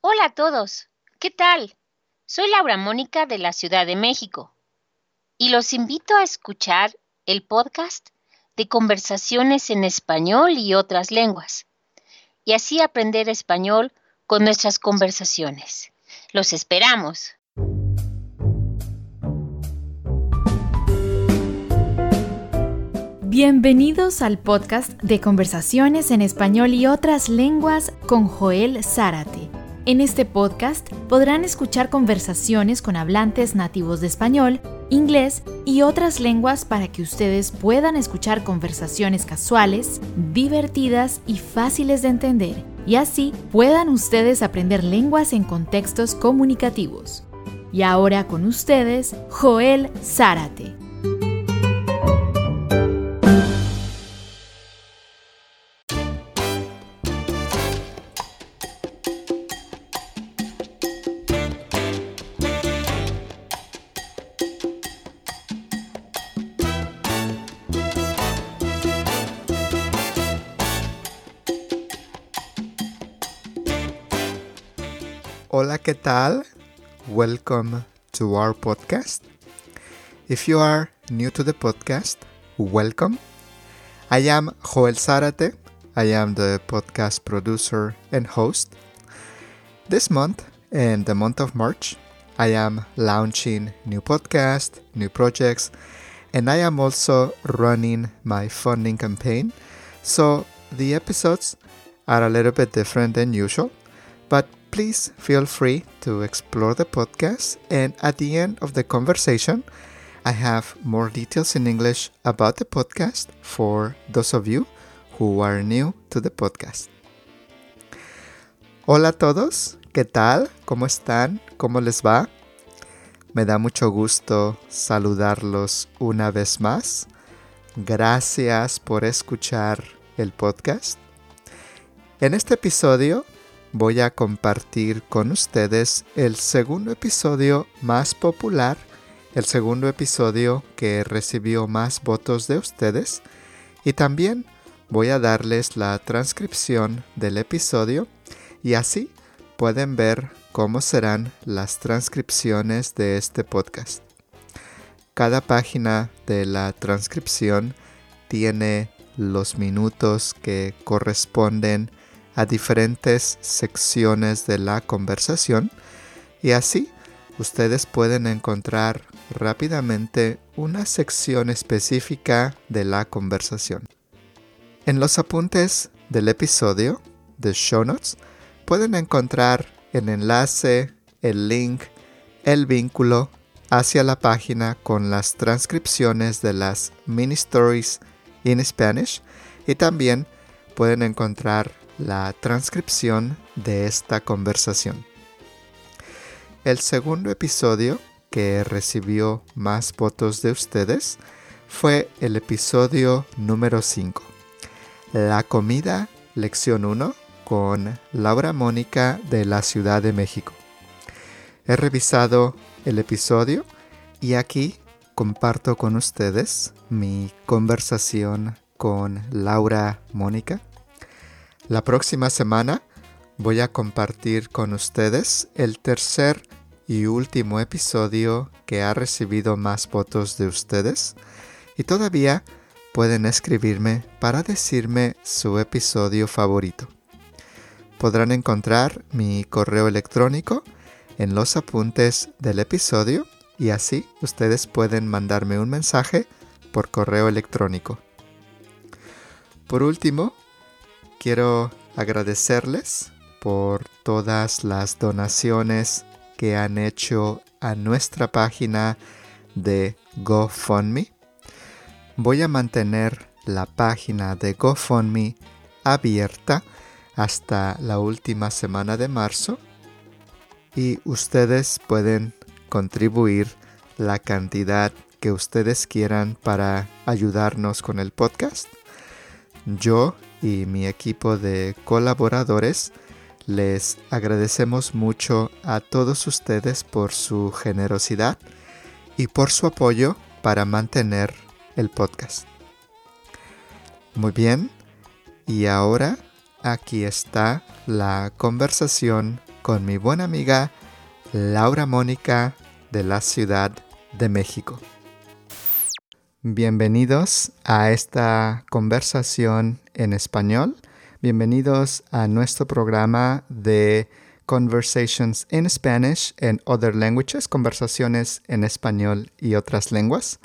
Hola a todos, ¿qué tal? Soy Laura Mónica de la Ciudad de México y los invito a escuchar el podcast de conversaciones en español y otras lenguas y así aprender español con nuestras conversaciones. Los esperamos. Bienvenidos al podcast de conversaciones en español y otras lenguas con Joel Zárate en este podcast podrán escuchar conversaciones con hablantes nativos de español, inglés y otras lenguas para que ustedes puedan escuchar conversaciones casuales, divertidas y fáciles de entender, y así puedan ustedes aprender lenguas en contextos comunicativos. Y ahora con ustedes, Joel Zárate. ¿Qué tal? Welcome to our podcast. If you are new to the podcast, welcome. I am Joel Zárate. I am the podcast producer and host. This month, in the month of March, I am launching new podcast, new projects, and I am also running my funding campaign. So the episodes are a little bit different than usual, but please feel free to explore the podcast. And at the end of the conversation, I have more details in English about the podcast for those of you who are new to the podcast. Hola a todos, ¿qué tal? ¿Cómo están? ¿Cómo les va? Me da mucho gusto saludarlos una vez más. Gracias por escuchar el podcast. En este episodio voy a compartir con ustedes el segundo episodio más popular, el segundo episodio que recibió más votos de ustedes y también voy a darles la transcripción del episodio y así pueden ver cómo serán las transcripciones de este podcast. Cada página de la transcripción tiene los minutos que corresponden a diferentes secciones de la conversación y así ustedes pueden encontrar rápidamente una sección específica de la conversación. En los apuntes del episodio, de show notes, pueden encontrar el enlace, el link, el vínculo hacia la página con las transcripciones de las mini stories in Spanish y también pueden encontrar la transcripción de esta conversación. El segundo episodio que recibió más votos de ustedes fue el episodio número 5, La comida, lección 1, con Laura Mónica de la Ciudad de México. He revisado el episodio y aquí comparto con ustedes mi conversación con Laura Mónica la próxima semana voy a compartir con ustedes el tercer y último episodio que ha recibido más votos de ustedes y todavía pueden escribirme para decirme su episodio favorito. Podrán encontrar mi correo electrónico en los apuntes del episodio y así ustedes pueden mandarme un mensaje por correo electrónico. Por último, quiero agradecerles por todas las donaciones que han hecho a nuestra página de GoFundMe. Voy a mantener la página de GoFundMe abierta hasta la última semana de marzo y ustedes pueden contribuir la cantidad que ustedes quieran para ayudarnos con el podcast. Yo y mi equipo de colaboradores les agradecemos mucho a todos ustedes por su generosidad y por su apoyo para mantener el podcast. Muy bien, y ahora aquí está la conversación con mi buena amiga Laura Mónica de la Ciudad de México. Bienvenidos a esta conversación en español. Bienvenidos a nuestro programa de Conversations in Spanish and Other Languages, conversaciones en español y otras lenguas.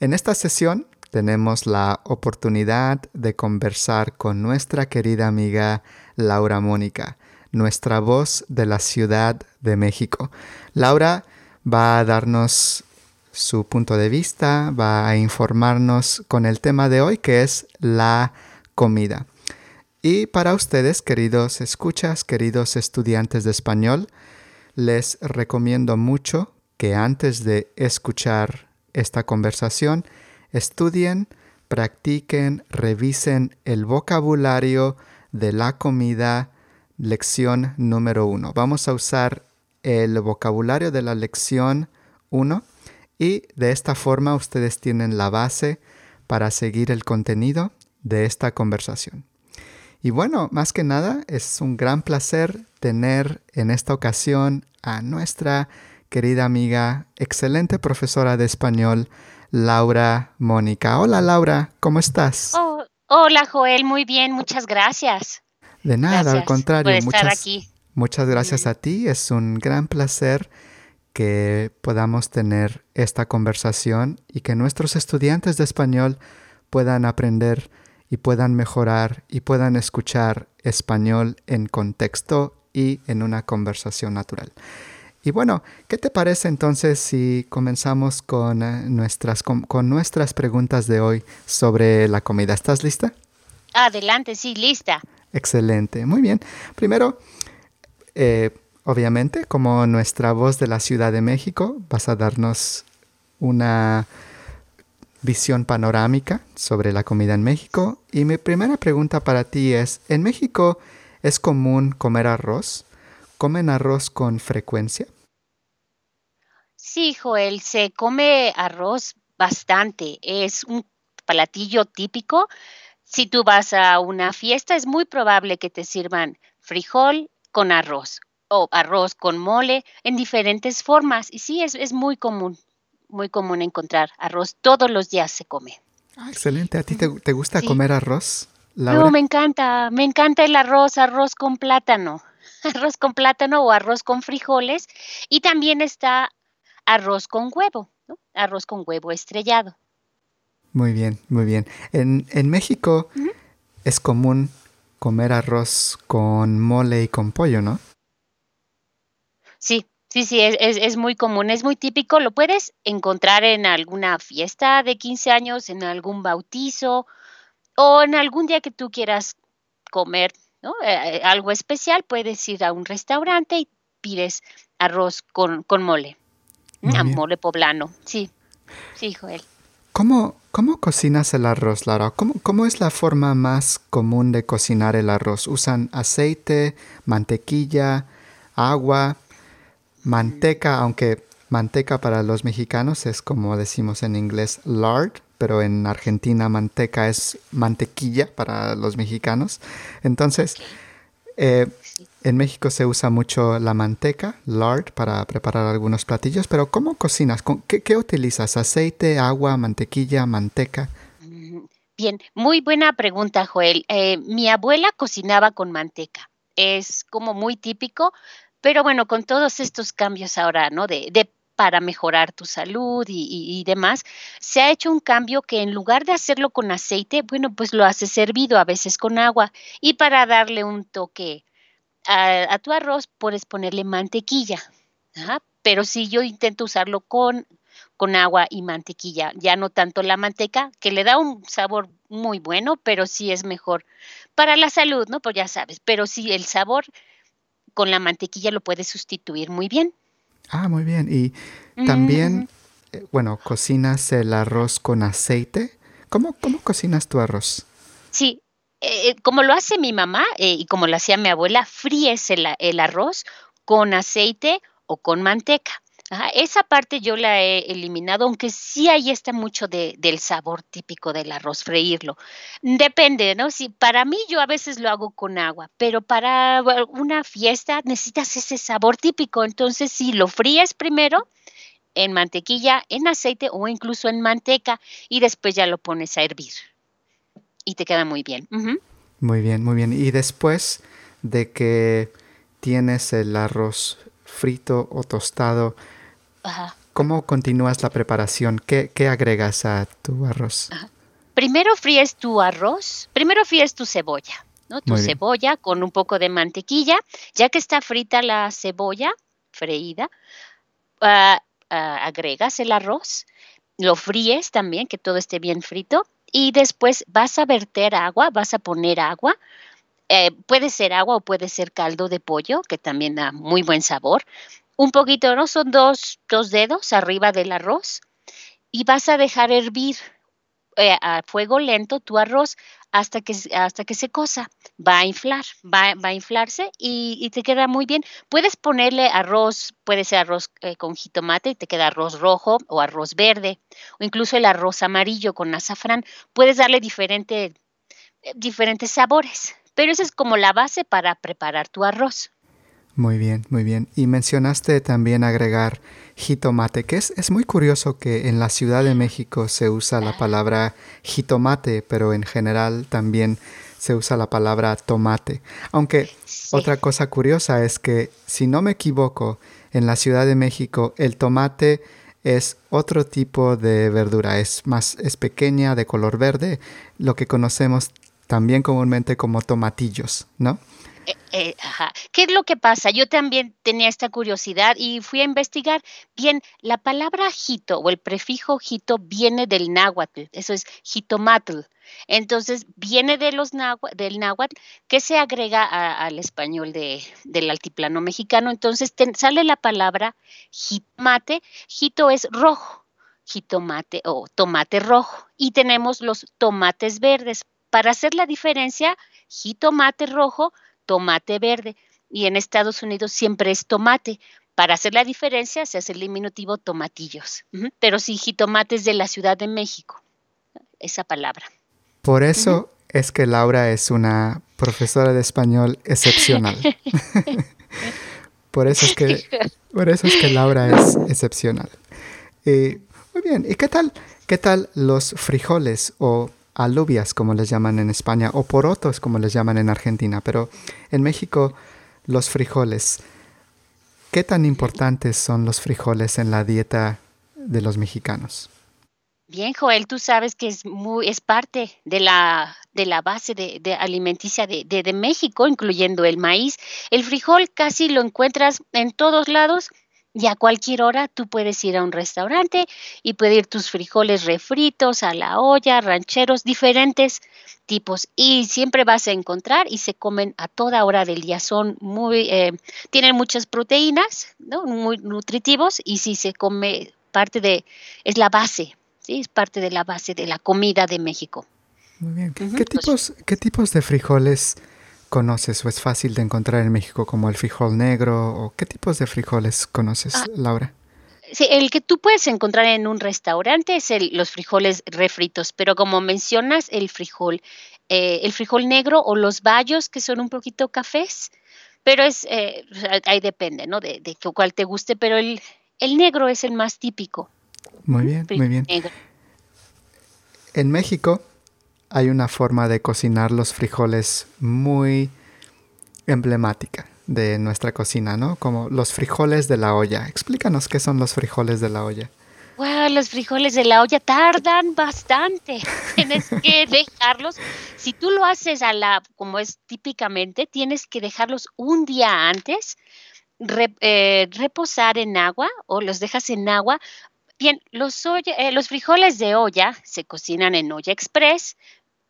En esta sesión tenemos la oportunidad de conversar con nuestra querida amiga Laura Mónica, nuestra voz de la Ciudad de México. Laura va a darnos su punto de vista, va a informarnos con el tema de hoy que es la comida. Y para ustedes, queridos escuchas, queridos estudiantes de español, les recomiendo mucho que antes de escuchar esta conversación, estudien, practiquen, revisen el vocabulario de la comida, lección número uno. Vamos a usar el vocabulario de la lección 1 y de esta forma ustedes tienen la base para seguir el contenido de esta conversación. Y bueno, más que nada, es un gran placer tener en esta ocasión a nuestra querida amiga, excelente profesora de español, Laura Mónica. Hola Laura, ¿cómo estás? Oh, hola Joel, muy bien, muchas gracias. De nada, al contrario, por estar muchas, aquí. muchas gracias a ti. Es un gran placer que podamos tener esta conversación y que nuestros estudiantes de español puedan aprender y puedan mejorar y puedan escuchar español en contexto y en una conversación natural. Y bueno, ¿qué te parece entonces si comenzamos con, eh, nuestras, con, con nuestras preguntas de hoy sobre la comida? ¿Estás lista? Adelante, sí, lista. Excelente, muy bien. Primero, eh, obviamente, como nuestra voz de la Ciudad de México, vas a darnos una visión panorámica sobre la comida en México. Y mi primera pregunta para ti es, ¿en México es común comer arroz? ¿Comen arroz con frecuencia? Sí, Joel, se come arroz bastante. Es un platillo típico. Si tú vas a una fiesta, es muy probable que te sirvan frijol con arroz o arroz con mole en diferentes formas. Y sí, es, es muy común, muy común encontrar arroz. Todos los días se come. Ah, excelente. ¿A ti te, te gusta Sí. comer arroz? Laura? No, me encanta, me encanta el arroz, arroz con plátano, arroz con plátano o arroz con frijoles. Y también está arroz con huevo, ¿no? Arroz con huevo estrellado. Muy bien, muy bien. En, en México es común comer arroz con mole y con pollo, ¿no? Sí, sí, sí, es, es, es muy común, es muy típico. Lo puedes encontrar en alguna fiesta de 15 años, en algún bautizo o en algún día que tú quieras comer ¿no? Eh, eh, algo especial. Puedes ir a un restaurante y pides arroz con, con mole, bien. mole poblano. Sí, sí, Joel. ¿Cómo, cómo cocinas el arroz, Lara? ¿Cómo, ¿Cómo es la forma más común de cocinar el arroz? ¿Usan aceite, mantequilla, agua, manteca? Aunque manteca para los mexicanos es como decimos en inglés lard, pero en Argentina manteca es mantequilla para los mexicanos. Entonces, eh, en México se usa mucho la manteca, lard, para preparar algunos platillos, pero ¿cómo cocinas? ¿Con qué, qué utilizas? ¿Aceite, agua, mantequilla, manteca? Bien, muy buena pregunta, Joel. Eh, mi abuela cocinaba con manteca. Es como muy típico, pero bueno, con todos estos cambios ahora, ¿no? De, de para mejorar tu salud y, demás, se ha hecho un cambio que en lugar de hacerlo con aceite, bueno, pues lo haces servido a veces con agua y para darle un toque a, tu arroz puedes ponerle mantequilla. Pero sí, yo intento usarlo con, con agua y mantequilla, ya no tanto la manteca, que le da un sabor muy bueno, pero sí es mejor para la salud, ¿no? Pues ya sabes, pero sí el sabor con la mantequilla lo puedes sustituir muy bien. Ah, muy bien. Y Ujú, también, eh, bueno, cocinas el arroz con aceite. ¿Cómo, cómo cocinas tu arroz? Sí, eh, como lo hace mi mamá eh, y como lo hacía mi abuela, fríes el arroz con aceite o con manteca. Esa parte yo la he eliminado, aunque sí ahí está mucho de, del sabor típico del arroz, freírlo. Depende, ¿no? Si para mí yo a veces lo hago con agua, pero para una fiesta necesitas ese sabor típico. Entonces, si lo fríes primero en mantequilla, en aceite o incluso en manteca y después ya lo pones a hervir. Y te queda muy bien. Muy bien, muy bien. Y después de que tienes el arroz frito o tostado, ¿cómo continúas la preparación? ¿Qué, agregas a tu arroz? Primero fríes tu arroz, primero fríes tu cebolla, ¿no? Tu cebolla con un poco de mantequilla, ya que está frita la cebolla freída, ah, ah, agregas el arroz, lo fríes también, que todo esté bien frito, y después vas a verter agua, vas a poner agua, eh, puede ser agua o puede ser caldo de pollo, que también da muy buen sabor. Un poquito, ¿no? Son dos, dos dedos arriba del arroz y vas a dejar hervir eh, a fuego lento tu arroz hasta que, hasta que se cosa. Va a inflar, va, a inflarse y, te queda muy bien. Puedes ponerle arroz, puede ser arroz eh, con jitomate y te queda arroz rojo o arroz verde o incluso el arroz amarillo con azafrán. Puedes darle diferente, diferentes sabores. Pero esa es como la base para preparar tu arroz. Muy bien, muy bien. Y mencionaste también agregar jitomate, que es, es muy curioso que en la Ciudad de México se usa la palabra jitomate, pero en general también se usa la palabra tomate. Aunque otra cosa curiosa es que, si no me equivoco, en la Ciudad de México el tomate es otro tipo de verdura, es más es pequeña, de color verde, lo que conocemos también comúnmente como tomatillos, ¿no? Eh, eh. ¿Qué es lo que pasa? Yo también tenía esta curiosidad y fui a investigar. Bien, la palabra jito o el prefijo jito viene del náhuatl, eso es jitomatl. Entonces, viene de los del náhuatl que se agrega al español del altiplano mexicano. Entonces, sale la palabra jitomate. Jito es rojo, jitomate o tomate rojo. Y tenemos los tomates verdes. Para hacer la diferencia, jitomate rojo, tomate verde. Y en Estados Unidos siempre es tomate. Para hacer la diferencia se hace el diminutivo tomatillos. Pero sí, jitomate es de la Ciudad de México, esa palabra. Por eso es que Laura es una profesora de español excepcional. por, eso es que, por eso es que Laura es excepcional. Eh, muy bien, ¿y qué tal, qué tal los frijoles o alubias, como les llaman en España, o porotos, como les llaman en Argentina, pero en México los frijoles. ¿Qué tan importantes son los frijoles en la dieta de los mexicanos? Bien, Joel, tú sabes que es muy, es parte de la, de la base de, alimenticia de, de, México, incluyendo el maíz. El frijol casi lo encuentras en todos lados y a cualquier hora tú puedes ir a un restaurante y pedir tus frijoles refritos a la olla, rancheros, diferentes tipos. Y siempre vas a encontrar y se comen a toda hora del día. Son muy, eh, tienen muchas proteínas, ¿no? Muy nutritivos y si se come parte de, es la base, ¿sí? Es parte de la base de la comida de México. Muy bien. ¿Qué, tipos, ¿Qué tipos de frijoles conoces o es fácil de encontrar en México, como el frijol negro o qué tipos de frijoles conoces, ah, Laura? Sí, el que tú puedes encontrar en un restaurante es el, los frijoles refritos, pero como mencionas, el frijol, eh, el frijol negro o los bayos que son un poquito cafés, pero es, eh, ahí depende, ¿no? De, de, cuál te guste, pero el, el negro es el más típico. Muy bien, muy bien. En México hay una forma de cocinar los frijoles muy emblemática de nuestra cocina, ¿no? Como los frijoles de la olla. Explícanos qué son los frijoles de la olla. Wow, los frijoles de la olla tardan bastante. tienes que dejarlos. Si tú lo haces a la, como es típicamente, tienes que dejarlos un día antes, eh, reposar en agua o los dejas en agua. Bien, los, eh, los frijoles de olla se cocinan en olla express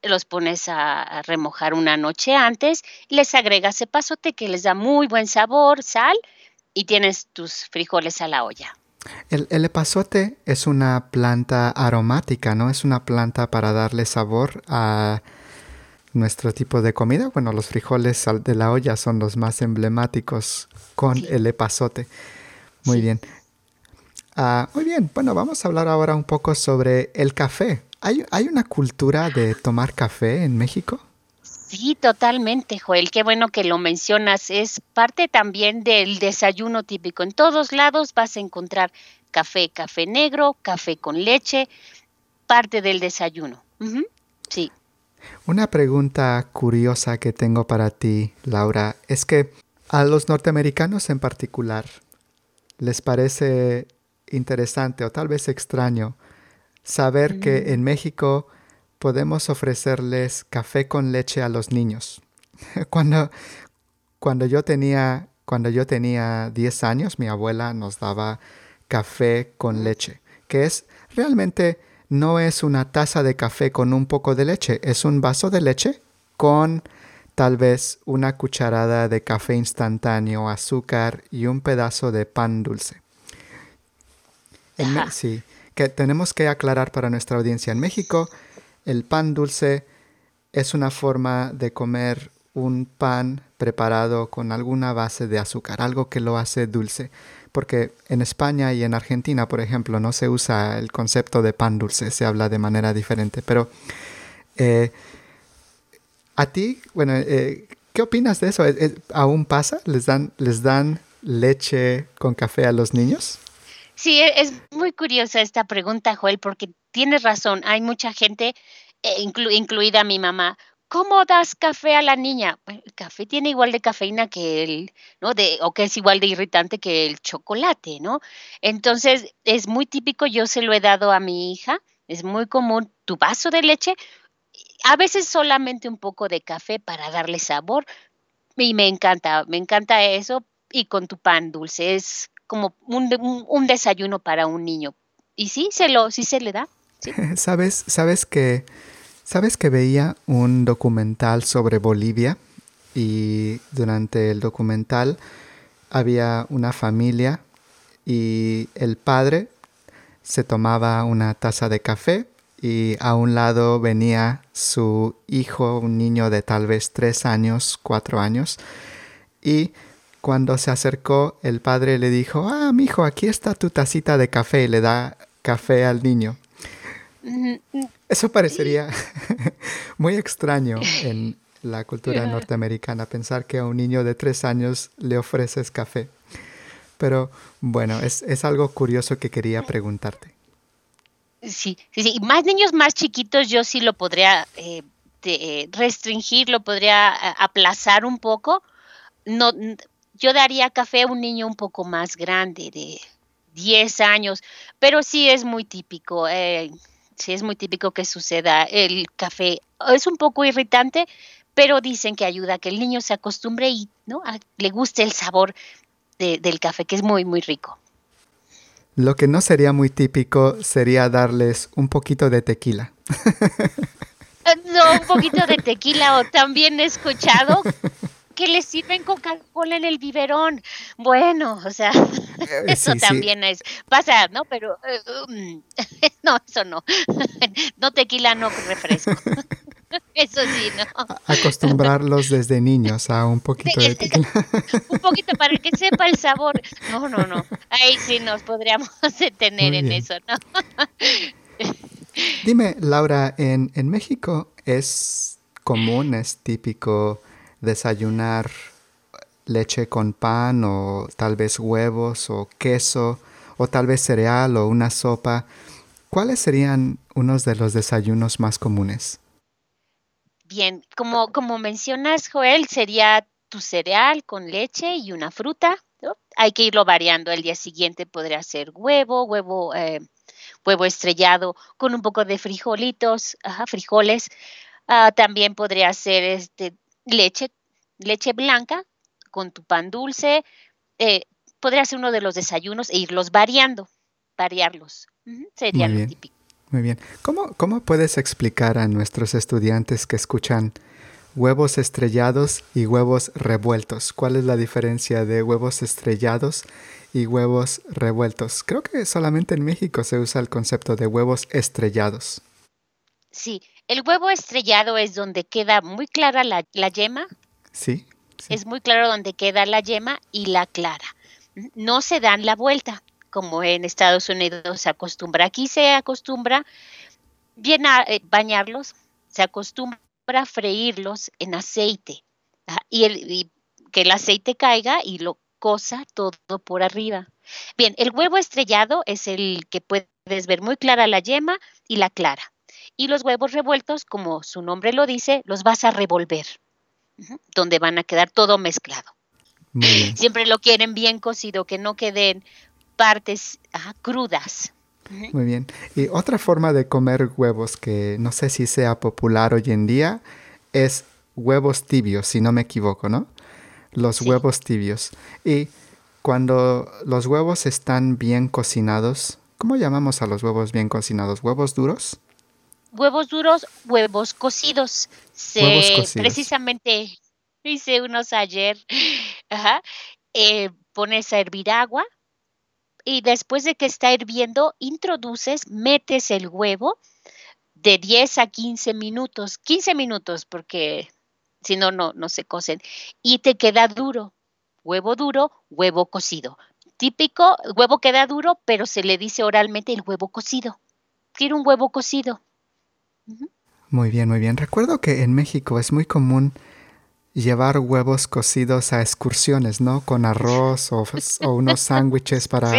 los pones a, remojar una noche antes, les agregas epazote que les da muy buen sabor, sal y tienes tus frijoles a la olla. El, el, epazote es una planta aromática, ¿no? Es una planta para darle sabor a nuestro tipo de comida. Bueno, los frijoles de la olla son los más emblemáticos con el epazote. Muy bien. Ah, muy bien, bueno, vamos a hablar ahora un poco sobre el café. ¿Hay, ¿Hay una cultura de tomar café en México? Sí, totalmente, Joel. Qué bueno que lo mencionas. Es parte también del desayuno típico. En todos lados vas a encontrar café, café negro, café con leche, parte del desayuno. Sí. Una pregunta curiosa que tengo para ti, Laura, es que a los norteamericanos en particular les parece interesante o tal vez extraño saber que mm. en México podemos ofrecerles café con leche a los niños. cuando, cuando, yo tenía, cuando yo tenía 10 años, mi abuela nos daba café con leche, que es realmente no es una taza de café con un poco de leche, es un vaso de leche con tal vez una cucharada de café instantáneo, azúcar y un pedazo de pan dulce. sí, que tenemos que aclarar para nuestra audiencia. En México, el pan dulce es una forma de comer un pan preparado con alguna base de azúcar, algo que lo hace dulce. Porque en España y en Argentina, por ejemplo, no se usa el concepto de pan dulce, se habla de manera diferente. Pero eh, a ti, bueno, eh, ¿qué opinas de eso? ¿Aún pasa? ¿Les dan, ¿Les dan leche con café a los niños? Sí, e, es muy curiosa esta pregunta, Joel, porque tienes razón. Hay mucha gente, eh, incluida mi mamá. ¿Cómo das café a la niña? el café tiene igual de cafeína que el, ¿no? De, o que es igual de irritante que el chocolate, ¿no? Entonces, es muy típico, yo se lo he dado a mi hija, es muy común tu vaso de leche a veces solamente un poco de café para darle sabor. Y me encanta, me encanta eso. Y con tu pan dulce, es como un, desayuno para un niño. Y sí, se lo, sí se le da. ¿Sabes, sabes que, sabes que veía un documental sobre Bolivia y durante el documental había una familia y el padre se tomaba una taza de café y a un lado venía su hijo, un niño de tal vez tres años, cuatro años, y cuando se acercó el padre le dijo, ah, mi hijo, aquí está tu tacita de café y le da café al niño. Eso parecería muy extraño en la cultura norteamericana, pensar que a un niño de tres años le ofreces café. Pero bueno, es, es algo curioso que quería preguntarte. Sí, sí, sí. Más niños más chiquitos yo sí lo podría eh, restringir, lo podría eh, aplazar un poco. No, yo daría café a un niño un poco más grande, de 10 años, pero sí es muy típico, eh, sí es muy típico que suceda. El café es un poco irritante, pero dicen que ayuda a que el niño se acostumbre y ¿no? le guste el sabor del café, que es muy, muy rico. Lo que no sería muy típico sería darles un poquito de tequila. No, un poquito de tequila o también he escuchado que les sirven Coca-Cola en el biberón. Bueno, o sea, eh, eso también es, pasa, ¿no? Pero um, no, eso no. No tequila, no refresco. Eso sí, ¿no? Acostumbrarlos desde niños a un poquito de tequila. un poquito para que sepa el sabor. No, no, no. Ahí sí nos podríamos detener en eso, ¿no? Dime, Laura, ¿en, ¿en México es común, es típico desayunar leche con pan o tal vez huevos o queso o tal vez cereal o una sopa? ¿Cuáles serían unos de los desayunos más comunes? Bien, como, como mencionas, Joel, sería tu cereal con leche y una fruta. Hay que irlo variando. El día siguiente podría ser huevo, huevo, eh, huevo estrellado con un poco de frijolitos, frijoles. Ah, también podría ser este, leche, leche blanca con tu pan dulce. Eh, podría ser uno de los desayunos e irlos variando, variarlos. Sería lo típico. Muy bien. ¿Cómo, ¿Cómo puedes explicar a nuestros estudiantes que escuchan huevos estrellados y huevos revueltos? ¿Cuál es la diferencia de huevos estrellados y huevos revueltos? Creo que solamente en México se usa el concepto de huevos estrellados. Sí, el huevo estrellado es donde queda muy clara la, yema. Sí, sí. Es muy claro donde queda la yema y la clara. No se dan la vuelta como en Estados Unidos se acostumbra. Aquí se acostumbra bien a eh, bañarlos, se acostumbra a freírlos en aceite y, el, que el aceite caiga y lo cosa todo por arriba. Bien, el huevo estrellado es el que puedes ver muy clara la yema y la clara. Y los huevos revueltos, como su nombre lo dice, los vas a revolver, donde van a quedar todo mezclado. Siempre lo quieren bien cocido, que no queden partes crudas. Muy bien. Y otra forma de comer huevos que no sé si sea popular hoy en día es huevos tibios, si no me equivoco, ¿no? Los huevos tibios. Y cuando los huevos están bien cocinados, ¿cómo llamamos a los huevos bien cocinados? ¿Huevos duros? Huevos duros, huevos cocidos. huevos cocidos. Precisamente hice unos ayer. Ajá. Eh, pones a hervir agua, y después de que está hirviendo, introduces, metes el huevo de 10 a 15 minutos, 15 minutos porque si no, no, no se cocen, y te queda duro, huevo duro, huevo cocido. Típico, huevo queda duro, pero se le dice oralmente el huevo cocido. Quiero un huevo cocido. Muy bien, muy bien. Recuerdo que en México es muy común llevar huevos cocidos a excursiones, ¿no? Con arroz o, unos sándwiches para,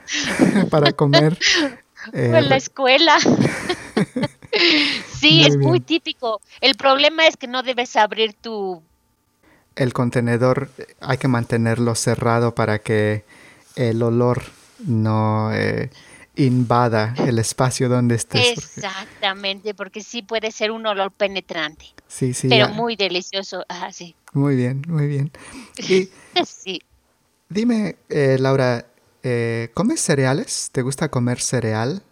para comer. en la eh, escuela. sí, es muy típico. El problema es que no debes abrir tu... El contenedor hay que mantenerlo cerrado para que el olor no... Eh, invada el espacio donde estés. Exactamente, porque, sí puede ser un olor penetrante. Sí, sí. Pero muy delicioso. Ah, sí. Muy bien, muy bien. Y sí. Dime, eh, Laura, eh, ¿comes cereales? ¿Te gusta comer cereal?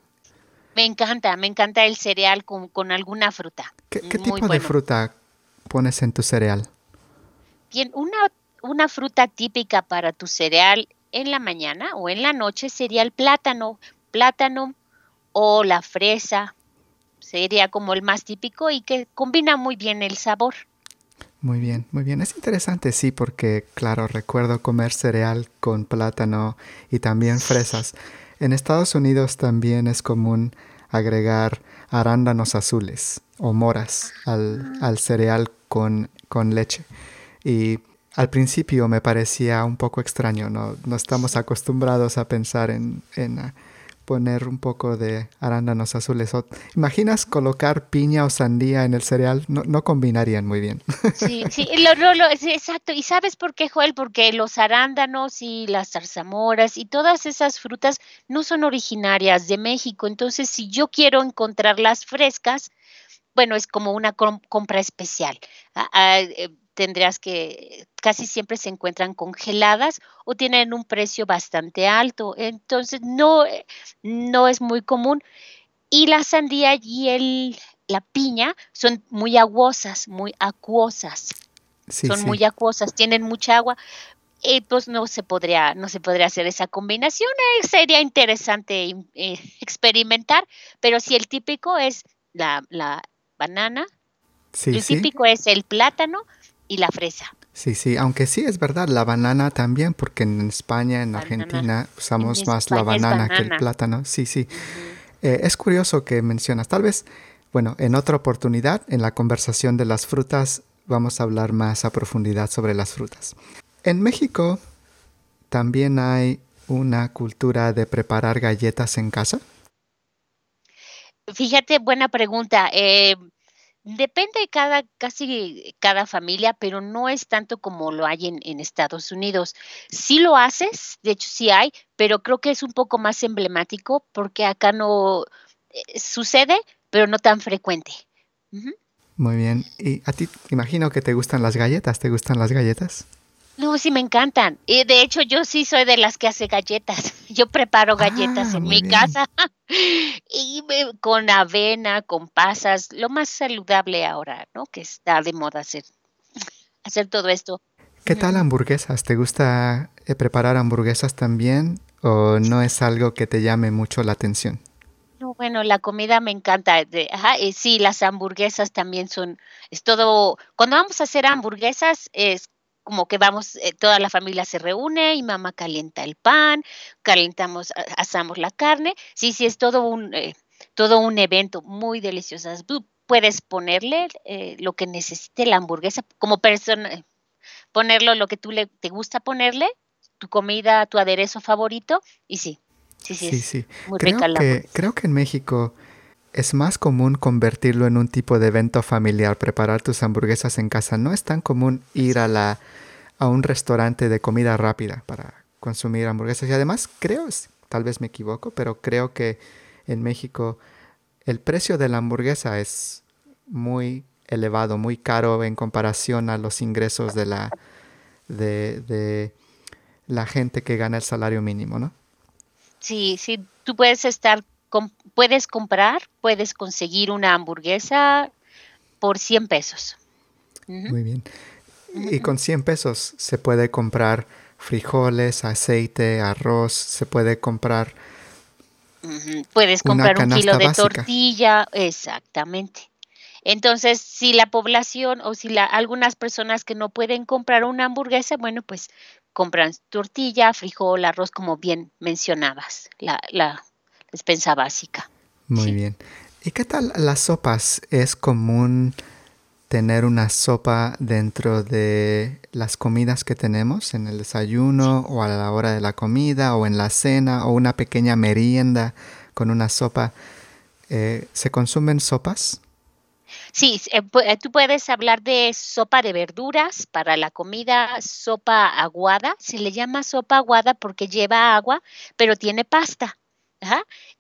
Me encanta, me encanta el cereal con, con alguna fruta. ¿Qué, tipo de fruta pones en tu cereal? Bien, una, una fruta típica para tu cereal en la mañana o en la noche sería el plátano, plátano o la fresa. Sería como el más típico y que combina muy bien el sabor. Muy bien, muy bien. Es interesante, sí, porque, claro, recuerdo comer cereal con plátano y también fresas. En Estados Unidos también es común agregar arándanos azules o moras al, ah. al cereal con, con, leche. Y al principio me parecía un poco extraño, no, no estamos acostumbrados a pensar en, en poner un poco de arándanos azules. ¿Imaginas colocar piña o sandía en el cereal? No, combinarían muy bien. Sí, sí, lo, exacto. ¿Y sabes por qué, Joel? Porque los arándanos y las zarzamoras y todas esas frutas no son originarias de México. Entonces, si yo quiero encontrarlas frescas, bueno, es como una compra especial. Ah, ah, eh, tendrías que, casi siempre se encuentran congeladas o tienen un precio bastante alto. Entonces, no, no es muy común. Y la sandía y el, la piña son muy aguosas, muy acuosas. son muy acuosas, tienen mucha agua. Y pues no se podría, no se podría hacer esa combinación. Eh, sería interesante eh, experimentar, pero si el típico es la, la banana, el típico es el plátano y la fresa. Sí, sí, aunque sí es verdad, la banana también, porque en España, en Argentina, usamos más la banana, que el plátano. Sí, sí. Eh, es curioso que mencionas, tal vez, bueno, en otra oportunidad, en la conversación de las frutas, vamos a hablar más a profundidad sobre las frutas. En México también hay una cultura de preparar galletas en casa. Fíjate, buena pregunta. Eh, Depende de cada, casi cada familia, pero no es tanto como lo hay en, Estados Unidos. Sí lo haces, de hecho sí hay, pero creo que es un poco más emblemático porque acá no eh, sucede, pero no tan frecuente. Muy bien. ¿Y a ti, imagino que te gustan las galletas? ¿Te gustan las galletas? No, sí me encantan. Y de hecho yo sí soy de las que hace galletas. Yo preparo galletas ah, en mi casa y con avena, con pasas, lo más saludable ahora, ¿no? Que está de moda hacer hacer todo esto. ¿Qué tal hamburguesas? ¿Te gusta eh, preparar hamburguesas también o no es algo que te llame mucho la atención? No, bueno, la comida me encanta. ajá, y sí, las hamburguesas también son, es todo, cuando vamos a hacer hamburguesas es como que vamos, eh, toda la familia se reúne y mamá calienta el pan, calentamos, asamos la carne. Sí, sí, es todo un, eh, todo un evento muy delicioso. puedes ponerle eh, lo que necesite la hamburguesa como persona, ponerlo lo que tú le, te gusta ponerle, tu comida, tu aderezo favorito y sí, sí, sí, sí, sí. Muy creo que, creo que en México es más común convertirlo en un tipo de evento familiar, preparar tus hamburguesas en casa. No es tan común ir a, la, a un restaurante de comida rápida para consumir hamburguesas. Y además creo, tal vez me equivoco, pero creo que en México el precio de la hamburguesa es muy elevado, muy caro en comparación a los ingresos de la, de, de la gente que gana el salario mínimo, ¿no? Sí, sí, tú puedes estar puedes comprar, puedes conseguir una hamburguesa por 100 pesos. Muy bien. Y con 100 pesos se puede comprar frijoles, aceite, arroz, se puede comprar... Puedes comprar un kilo de tortilla, exactamente. Entonces, si la población o si la, algunas personas que no pueden comprar una hamburguesa, bueno, pues compran tortilla, frijol, arroz, como bien mencionabas, la, la despensa básica. Muy bien. ¿Y qué tal las sopas? ¿Es común tener una sopa dentro de las comidas que tenemos, en el desayuno o a la hora de la comida o en la cena o una pequeña merienda con una sopa? Eh, ¿Se consumen sopas? Sí, eh, eh, tú puedes hablar de sopa de verduras para la comida, sopa aguada. Se le llama sopa aguada porque lleva agua, pero tiene pasta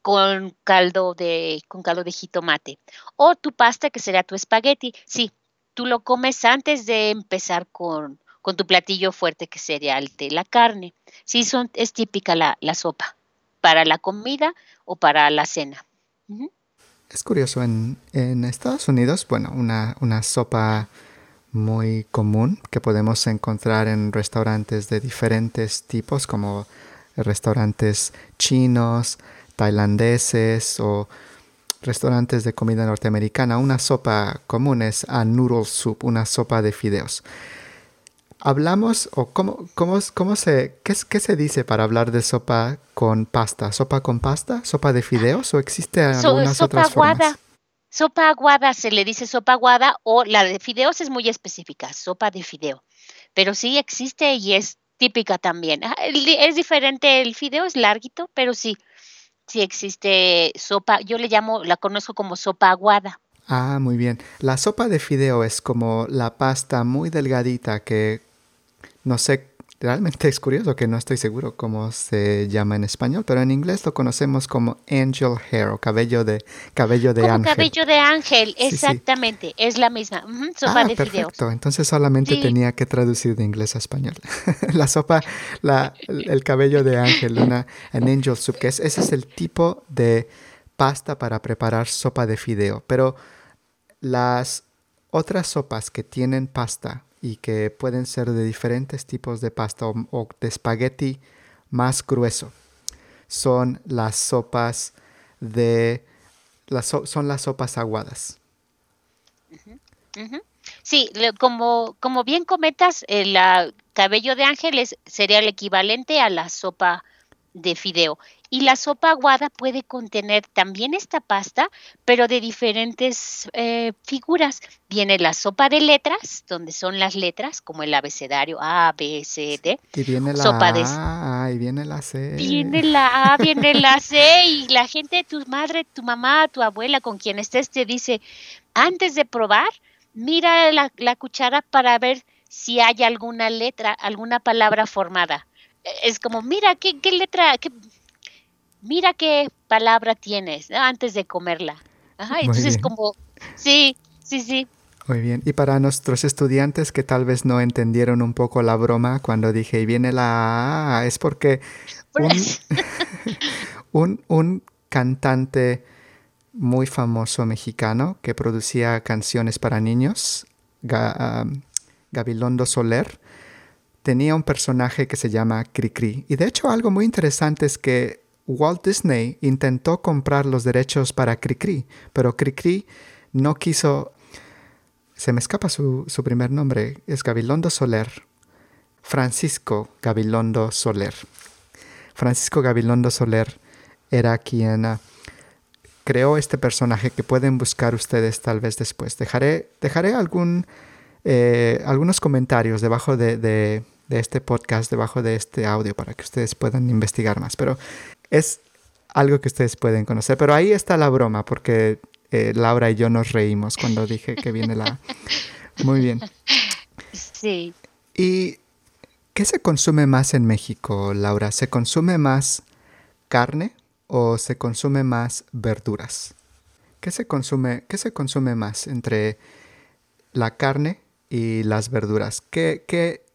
con caldo de, con caldo de jitomate. O tu pasta, que será tu espagueti. Sí, tú lo comes antes de empezar con, con tu platillo fuerte, que sería el la carne. Sí, son, es típica la, sopa para la comida o para la cena. Es curioso, en, en, Estados Unidos, bueno, una, una sopa muy común que podemos encontrar en restaurantes de diferentes tipos, como restaurantes chinos, tailandeses o restaurantes de comida norteamericana, una sopa común es a noodle soup, una sopa de fideos. Hablamos, o cómo, cómo, cómo se, qué, qué, se dice para hablar de sopa con pasta? ¿Sopa con pasta? ¿Sopa de fideos? ¿O existe algunas sopa otras aguada. formas? Sopa aguada se le dice sopa aguada o la de fideos es muy específica, sopa de fideo. Pero sí existe y es típica también. Ah, es diferente, el fideo es larguito, pero sí, sí existe sopa, yo le llamo, la conozco como sopa aguada. Ah, muy bien. La sopa de fideo es como la pasta muy delgadita que no sé Realmente es curioso que no estoy seguro cómo se llama en español, pero en inglés lo conocemos como angel hair o cabello de cabello de ángel. cabello de ángel, exactamente, es la misma. sopa ah, de perfecto. Entonces solamente tenía que traducir de inglés a español. la sopa, la, el cabello de ángel, una an angel soup, que es, ese es el tipo de pasta para preparar sopa de fideo. Pero las otras sopas que tienen pasta y que pueden ser de diferentes tipos de pasta o, de espagueti más grueso. Son las sopas de las, son las sopas aguadas. Sí, como, como bien comentas, el cabello de ángeles sería el equivalente a la sopa de fideo. Y la sopa aguada puede contener también esta pasta, pero de diferentes eh, figuras. Viene la sopa de letras, donde son las letras, como el abecedario A, B, C, D. Y viene la sopa A, y viene la C. Viene la A, viene la C, y la gente, tu madre, tu mamá, tu abuela, con quien estés, te dice, antes de probar, mira la, la cuchara para ver si hay alguna letra, alguna palabra formada es como, mira, qué, qué letra, qué, mira qué palabra tienes antes de comerla. Ajá, entonces como, sí, sí, sí. Muy bien. Y para nuestros estudiantes que tal vez no entendieron un poco la broma cuando dije, y viene la A, es porque un, un, cantante muy famoso mexicano que producía canciones para niños, Gabilondo Soler, tenía un personaje que se llama Cricri. Y de hecho algo muy interesante es que Walt Disney intentó comprar los derechos para Cricri, pero Cricri no quiso... Se me escapa su, primer nombre, es Gabilondo Soler. Francisco Gabilondo Soler. Francisco Gabilondo Soler era quien ah, creó este personaje que pueden buscar ustedes tal vez después. Dejaré, dejaré algún, eh, algunos comentarios debajo de, de, este podcast, debajo de este audio, para que ustedes puedan investigar más. Pero es algo que ustedes pueden conocer. Pero ahí está la broma, porque eh, Laura y yo nos reímos cuando dije que viene la... Muy bien. Sí. ¿Y qué se consume más en México, Laura? ¿Se consume más carne o se consume más verduras? ¿Qué se consume, qué se consume más entre la carne y las verduras? ¿Qué, ¿Qué,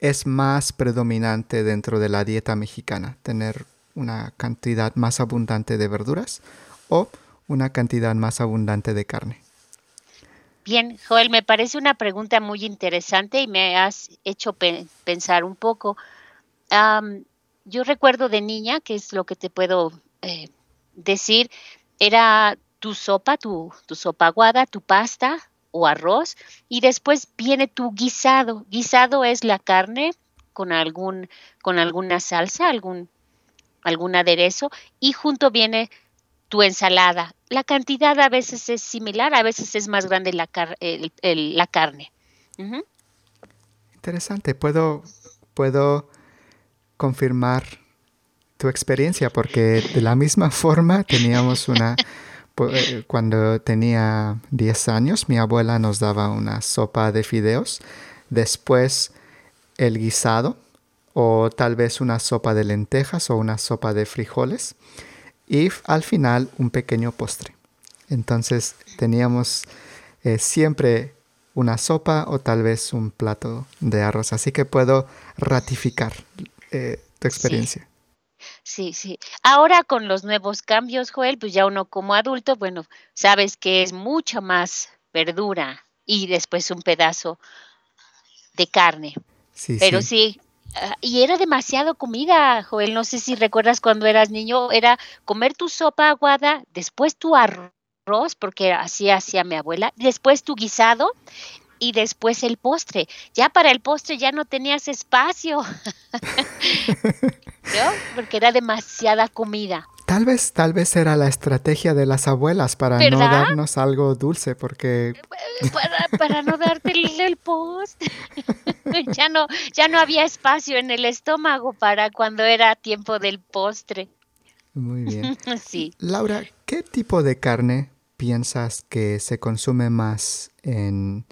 es más predominante dentro de la dieta mexicana? ¿Tener una cantidad más abundante de verduras o una cantidad más abundante de carne? Bien, Joel, me parece una pregunta muy interesante y me has hecho pensar un poco. yo recuerdo de niña, que es lo que te puedo eh, decir, era tu sopa, tu, tu sopa aguada, tu pasta o arroz, y después viene tu guisado. Guisado es la carne con algún, con alguna salsa, algún, algún aderezo, y junto viene tu ensalada. La cantidad a veces es similar, a veces es más grande la, carne. Interesante, puedo, puedo confirmar tu experiencia porque de la misma forma teníamos una, cuando tenía 10 años mi abuela nos daba una sopa de fideos, después el guisado o tal vez una sopa de lentejas o una sopa de frijoles y al final un pequeño postre. Entonces teníamos eh, siempre una sopa o tal vez un plato de arroz. Así que puedo ratificar eh, tu experiencia. Sí. Sí, Ahora con los nuevos cambios, Joel, pues ya uno como adulto, bueno, sabes que es mucho más verdura y después un pedazo de carne. Sí, Pero sí, Ah, y era demasiado comida, Joel. No sé si recuerdas cuando eras niño, era comer tu sopa aguada, después tu arroz, porque así hacía mi abuela, después tu guisado y después el postre. Ya para el postre ya no tenías espacio, ¿no? Porque era demasiada comida. Tal vez, tal vez era la estrategia de las abuelas para no darnos algo dulce, porque... Para, no darte el, post. ya, no, ya no había espacio en el estómago para cuando era tiempo del postre. Muy bien. sí. Laura, ¿qué tipo de carne piensas que se consume más en,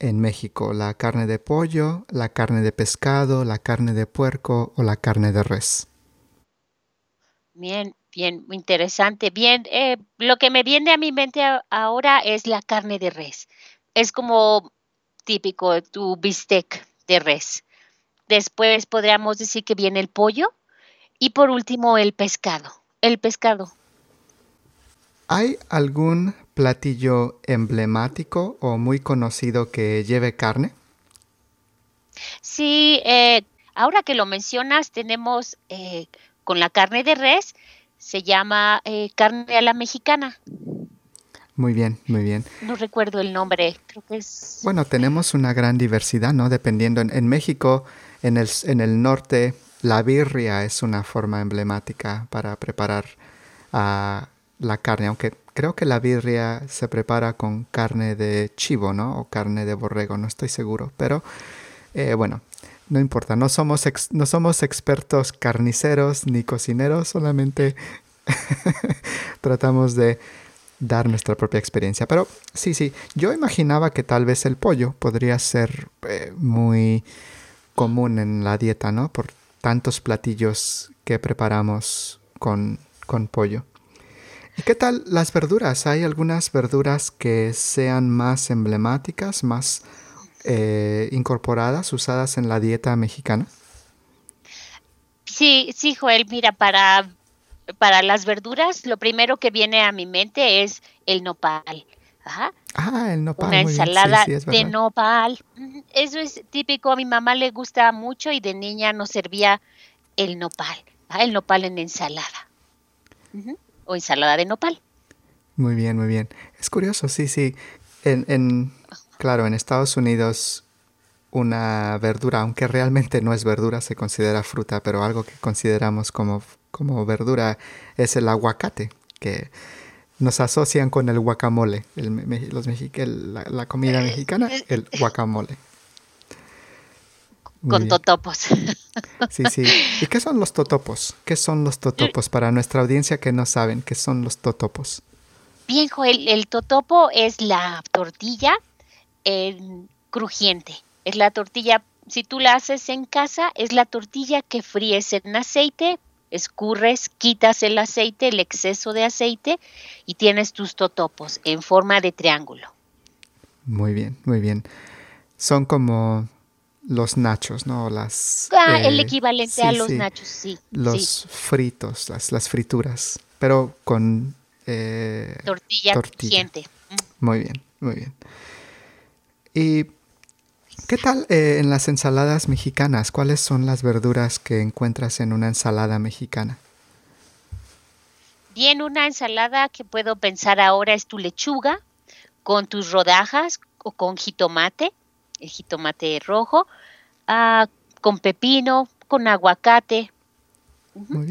en México? ¿La carne de pollo, la carne de pescado, la carne de puerco o la carne de res? Bien, bien, muy interesante. Bien, eh, lo que me viene a mi mente ahora es la carne de res. Es como típico tu bistec de res. Después podríamos decir que viene el pollo y por último el pescado. El pescado. ¿Hay algún platillo emblemático o muy conocido que lleve carne? Sí, eh, ahora que lo mencionas, tenemos eh, con la carne de res, se llama eh, carne a la mexicana. Muy bien, muy bien. No recuerdo el nombre, creo que es... Bueno, tenemos una gran diversidad, ¿no? Dependiendo, en, México, en el, en el norte, la birria es una forma emblemática para preparar ah, la carne, aunque creo que la birria se prepara con carne de chivo, ¿no? O carne de borrego, no estoy seguro, pero eh, bueno, no importa, no somos, no somos expertos carniceros ni cocineros, solamente tratamos de dar nuestra propia experiencia. Pero sí, sí, yo imaginaba que tal vez el pollo podría ser eh, muy común en la dieta, ¿no? Por tantos platillos que preparamos con, con pollo. ¿Y qué tal las verduras? ¿Hay algunas verduras que sean más emblemáticas, más eh, incorporadas, usadas en la dieta mexicana? Sí, sí, Joel, mira, para, para las verduras, lo primero que viene a mi mente es el nopal. Ajá. Ah, el nopal. Una ensalada de nopal. Eso es típico, a mi mamá le gusta mucho y de niña nos servía el nopal, el nopal en ensalada. O ensalada de nopal. Muy bien, muy bien. Es curioso, sí, sí. En, en, Claro, en Estados Unidos una verdura, aunque realmente no es verdura, se considera fruta, pero algo que consideramos como, como verdura es el aguacate, que nos asocian con el guacamole, el, los la, comida mexicana, el guacamole. Con totopos. Sí, sí. ¿Y qué son los totopos? ¿Qué son los totopos para nuestra audiencia que no saben qué son los totopos? Bien, Joel, el totopo es la tortilla crujiente. Es la tortilla, si tú la haces en casa, es la tortilla que fríes en aceite, escurres, quitas el aceite, el exceso de aceite y tienes tus totopos en forma de triángulo. Muy bien, muy bien. Son como los nachos, ¿no? Las, ah, el eh, equivalente a los nachos, sí. Los fritos, las, las frituras, pero con eh, tortilla, tortilla. Mm. Muy bien, muy bien. ¿Y qué tal eh, en las ensaladas mexicanas? ¿Cuáles son las verduras que encuentras en una ensalada mexicana? Bien, una ensalada que puedo pensar ahora es tu lechuga con tus rodajas o con jitomate, el jitomate rojo, ah, con pepino, con aguacate.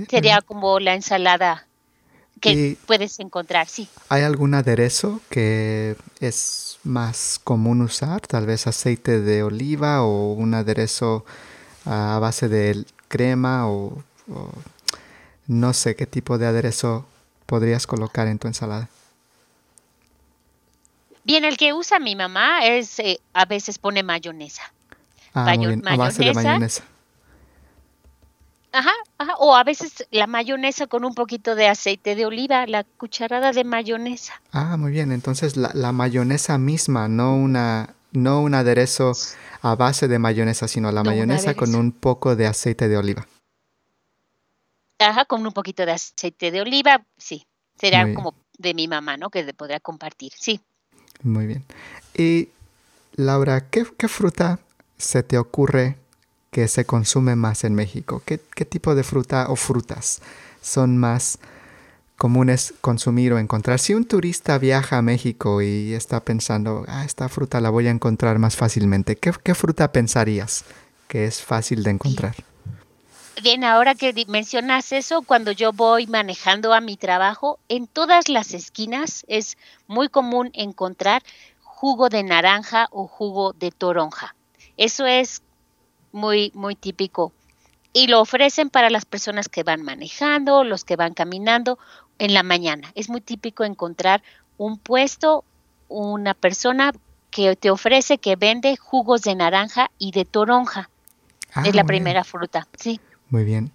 Sería como la ensalada que puedes encontrar, sí. ¿Hay algún aderezo que es más común usar? Tal vez aceite de oliva o un aderezo a base de crema o, no sé qué tipo de aderezo podrías colocar en tu ensalada. Bien, el que usa mi mamá es, eh, a veces pone mayonesa. Ah, muy bien. a base de mayonesa. Ajá, ajá, o a veces la mayonesa con un poquito de aceite de oliva, la cucharada de mayonesa. Ah, muy bien, entonces la, la mayonesa misma, no una no un aderezo a base de mayonesa, sino la mayonesa con un poco de aceite de oliva. Ajá, con un poquito de aceite de oliva, sí. Será como de mi mamá, ¿no? Que podrá compartir, sí. Muy bien. Y Laura, ¿qué, qué fruta se te ocurre que se consume más en México? ¿Qué, tipo de fruta o frutas son más comunes consumir o encontrar? Si un turista viaja a México y está pensando, ah, esta fruta la voy a encontrar más fácilmente, ¿qué, fruta pensarías que es fácil de encontrar? Bien, ahora que mencionas eso, cuando yo voy manejando a mi trabajo, en todas las esquinas es muy común encontrar jugo de naranja o jugo de toronja. Eso es muy, muy típico. Y lo ofrecen para las personas que van manejando, los que van caminando en la mañana. Es muy típico encontrar un puesto, una persona que te ofrece, que vende jugos de naranja y de toronja. Ah, es la primera fruta, sí. Muy bien.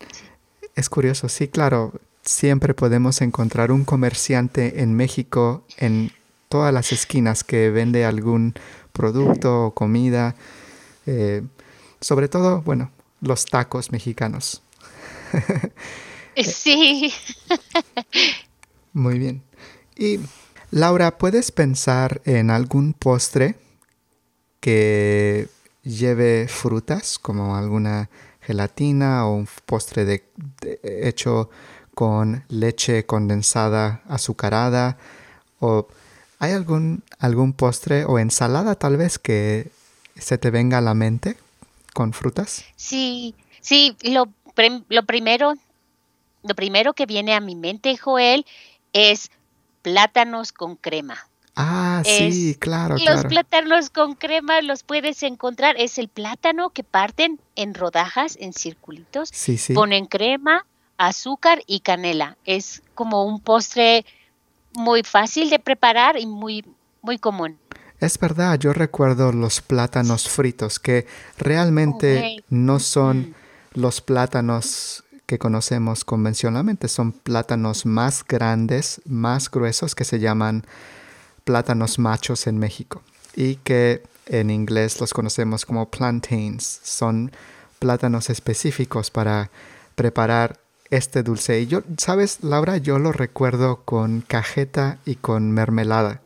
Es curioso, sí, claro. Siempre podemos encontrar un comerciante en México en todas las esquinas que vende algún producto o comida. Eh, sobre todo, bueno, los tacos mexicanos. sí. Muy bien. Y Laura, ¿puedes pensar en algún postre que lleve frutas, como alguna gelatina o un postre de, hecho con leche condensada azucarada? ¿O hay algún, algún postre o ensalada tal vez que se te venga a la mente? con frutas? Sí, sí, lo, lo primero, lo primero que viene a mi mente, Joel, es plátanos con crema. Ah, sí, claro. Los plátanos con crema los puedes encontrar. Es el plátano que parten en rodajas, en circulitos. Sí, sí. Ponen crema, azúcar y canela. Es como un postre muy fácil de preparar y muy, muy común. Es verdad, yo recuerdo los plátanos fritos, que realmente no son los plátanos que conocemos convencionalmente, son plátanos más grandes, más gruesos, que se llaman plátanos machos en México y que en inglés los conocemos como plantains. Son plátanos específicos para preparar este dulce. Y yo, ¿sabes, Laura? Yo lo recuerdo con cajeta y con mermelada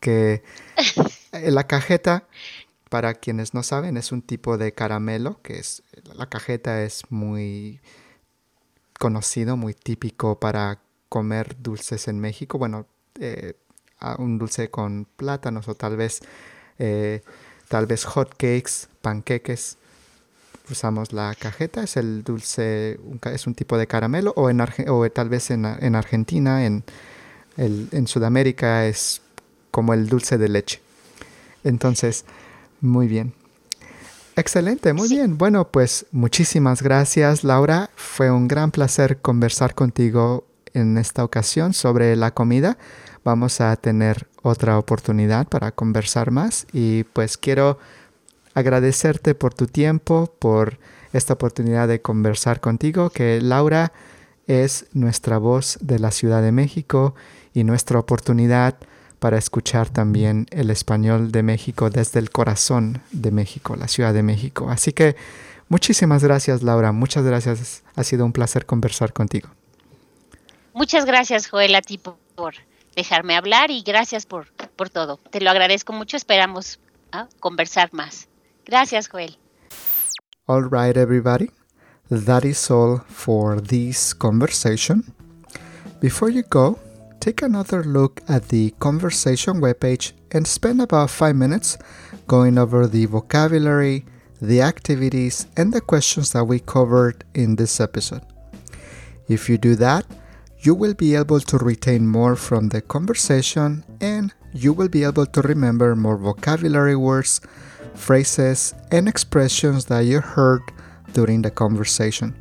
que la cajeta, para quienes no saben, es un tipo de caramelo, que es, la cajeta es muy conocido, muy típico para comer dulces en México. Bueno, eh, un dulce con plátanos o tal vez eh, tal vez hot cakes, panqueques. Usamos la cajeta, es el dulce, es un tipo de caramelo, o, en o tal vez en, Argentina, en, en Sudamérica es como el dulce de leche. Entonces, muy bien. Excelente, muy bien. Bueno, pues muchísimas gracias Laura. Fue un gran placer conversar contigo en esta ocasión sobre la comida. Vamos a tener otra oportunidad para conversar más y pues quiero agradecerte por tu tiempo, por esta oportunidad de conversar contigo, que Laura es nuestra voz de la Ciudad de México y nuestra oportunidad para escuchar también el español de México desde el corazón de México, la Ciudad de México. Así que muchísimas gracias Laura, muchas gracias, ha sido un placer conversar contigo. Muchas gracias Joel a ti por, dejarme hablar y gracias por, por, todo. Te lo agradezco mucho, esperamos ¿ah? conversar más. Gracias Joel. All right everybody, that is all for this conversation. Before you go, take another look at the conversation webpage and spend about 5 minutes going over the vocabulary, the activities, and the questions that we covered in this episode. If you do that, you will be able to retain more from the conversation and you will be able to remember more vocabulary words, phrases, and expressions that you heard during the conversation.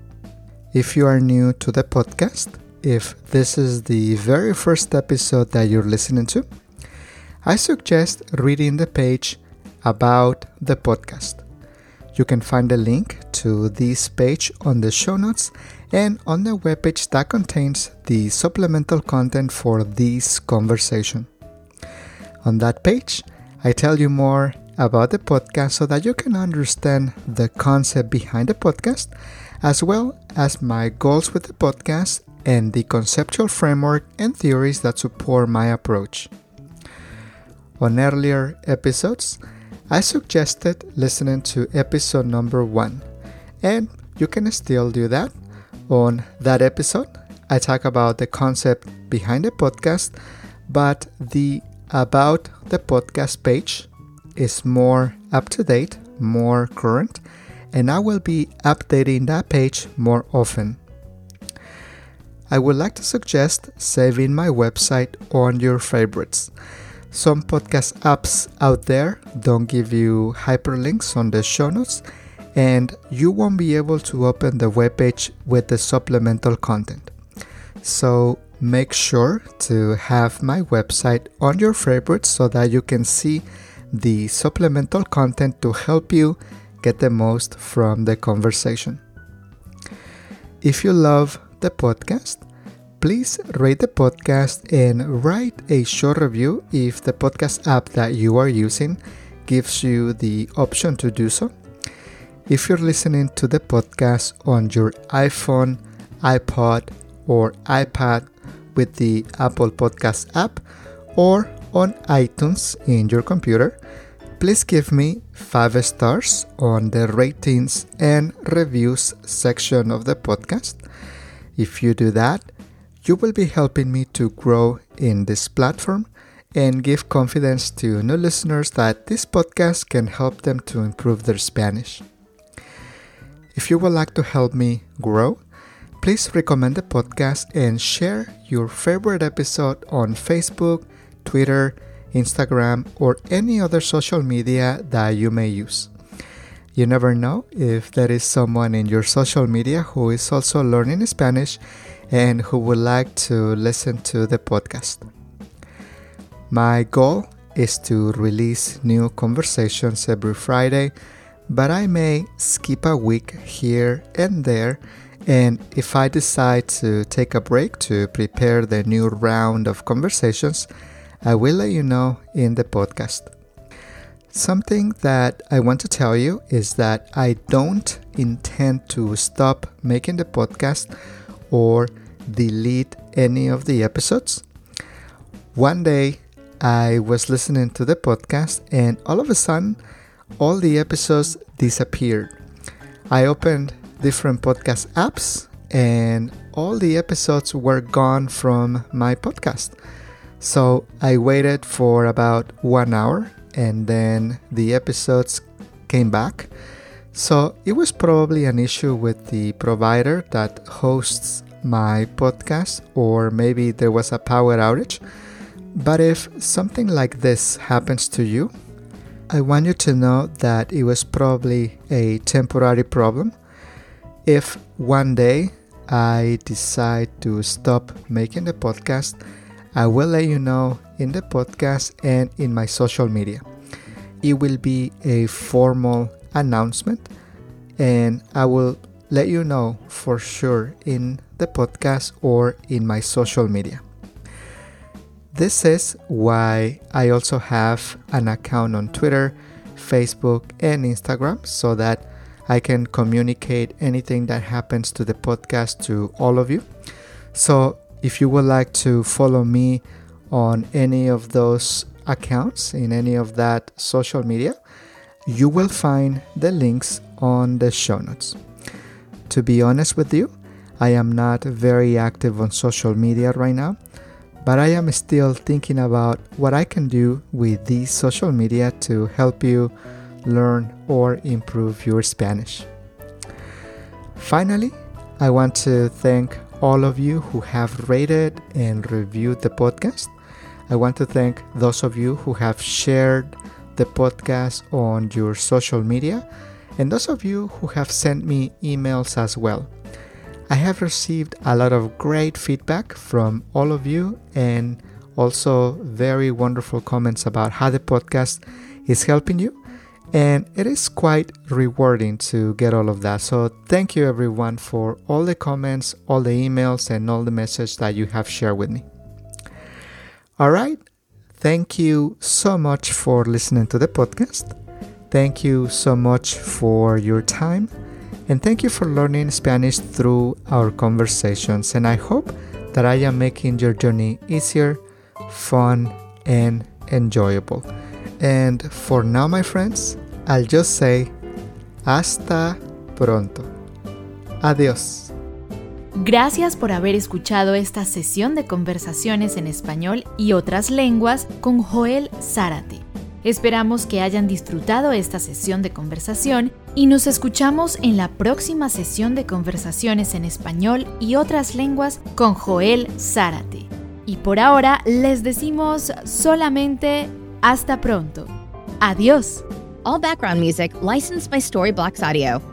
If you are new to the podcast, if this is the very first episode that you're listening to, I suggest reading the page about the podcast. You can find a link to this page on the show notes and on the webpage that contains the supplemental content for this conversation. On that page, I tell you more about the podcast so that you can understand the concept behind the podcast, as well as my goals with the podcast and the conceptual framework and theories that support my approach. On earlier episodes, I suggested listening to episode number one, and you can still do that. On that episode, I talk about the concept behind the podcast, but the About the Podcast page is more up to date, more current, and I will be updating that page more often. I would like to suggest saving my website on your favorites. Some podcast apps out there don't give you hyperlinks on the show notes, and you won't be able to open the webpage with the supplemental content. So make sure to have my website on your favorites so that you can see the supplemental content to help you get the most from the conversation. If you love the podcast, please rate the podcast and write a short review if the podcast app that you are using gives you the option to do so. If you're listening to the podcast on your iPhone, iPod, or iPad with the Apple Podcast app, or on iTunes in your computer, please give me 5 stars on the ratings and reviews section of the podcast. If you do that, you will be helping me to grow in this platform and give confidence to new listeners that this podcast can help them to improve their Spanish. If you would like to help me grow, please recommend the podcast and share your favorite episode on Facebook, Twitter, Instagram, or any other social media that you may use. You never know if there is someone in your social media who is also learning Spanish and who would like to listen to the podcast. My goal is to release new conversations every Friday, but I may skip a week here and there. And if I decide to take a break to prepare the new round of conversations, I will let you know in the podcast. Something that I want to tell you is that I don't intend to stop making the podcast or delete any of the episodes. One day I was listening to the podcast and all of a sudden all the episodes disappeared. I opened different podcast apps and all the episodes were gone from my podcast. So I waited for about one hour and then the episodes came back. So it was probably an issue with the provider that hosts my podcast, or maybe there was a power outage. But if something like this happens to you, I want you to know that it was probably a temporary problem. If one day I decide to stop making the podcast, I will let you know in the podcast and in my social media. It will be a formal announcement and I will let you know for sure in the podcast or in my social media. This is why I also have an account on Twitter, Facebook, and Instagram so that I can communicate anything that happens to the podcast to all of you. So if you would like to follow me on any of those accounts in any of that social media, you will find the links on the show notes. To be honest with you, I am not very active on social media right now, but I am still thinking about what I can do with these social media to help you learn or improve your Spanish. Finally, I want to thank all of you who have rated and reviewed the podcast. I want to thank those of you who have shared the podcast on your social media and those of you who have sent me emails as well. I have received a lot of great feedback from all of you and also very wonderful comments about how the podcast is helping you. And it is quite rewarding to get all of that. So, thank you everyone for all the comments, all the emails, and all the messages that you have shared with me. All right. Thank you so much for listening to the podcast. Thank you so much for your time. And thank you for learning Spanish through our conversations. And I hope that I am making your journey easier, fun, and enjoyable. And for now, my friends, I'll just say hasta pronto. Adiós. Gracias por haber escuchado esta sesión de conversaciones en español y otras lenguas con Joel Zárate. Esperamos que hayan disfrutado esta sesión de conversación y nos escuchamos en la próxima sesión de conversaciones en español y otras lenguas con Joel Zárate. Y por ahora les decimos solamente hasta pronto. Adiós. All background music licensed by Storyblocks Audio.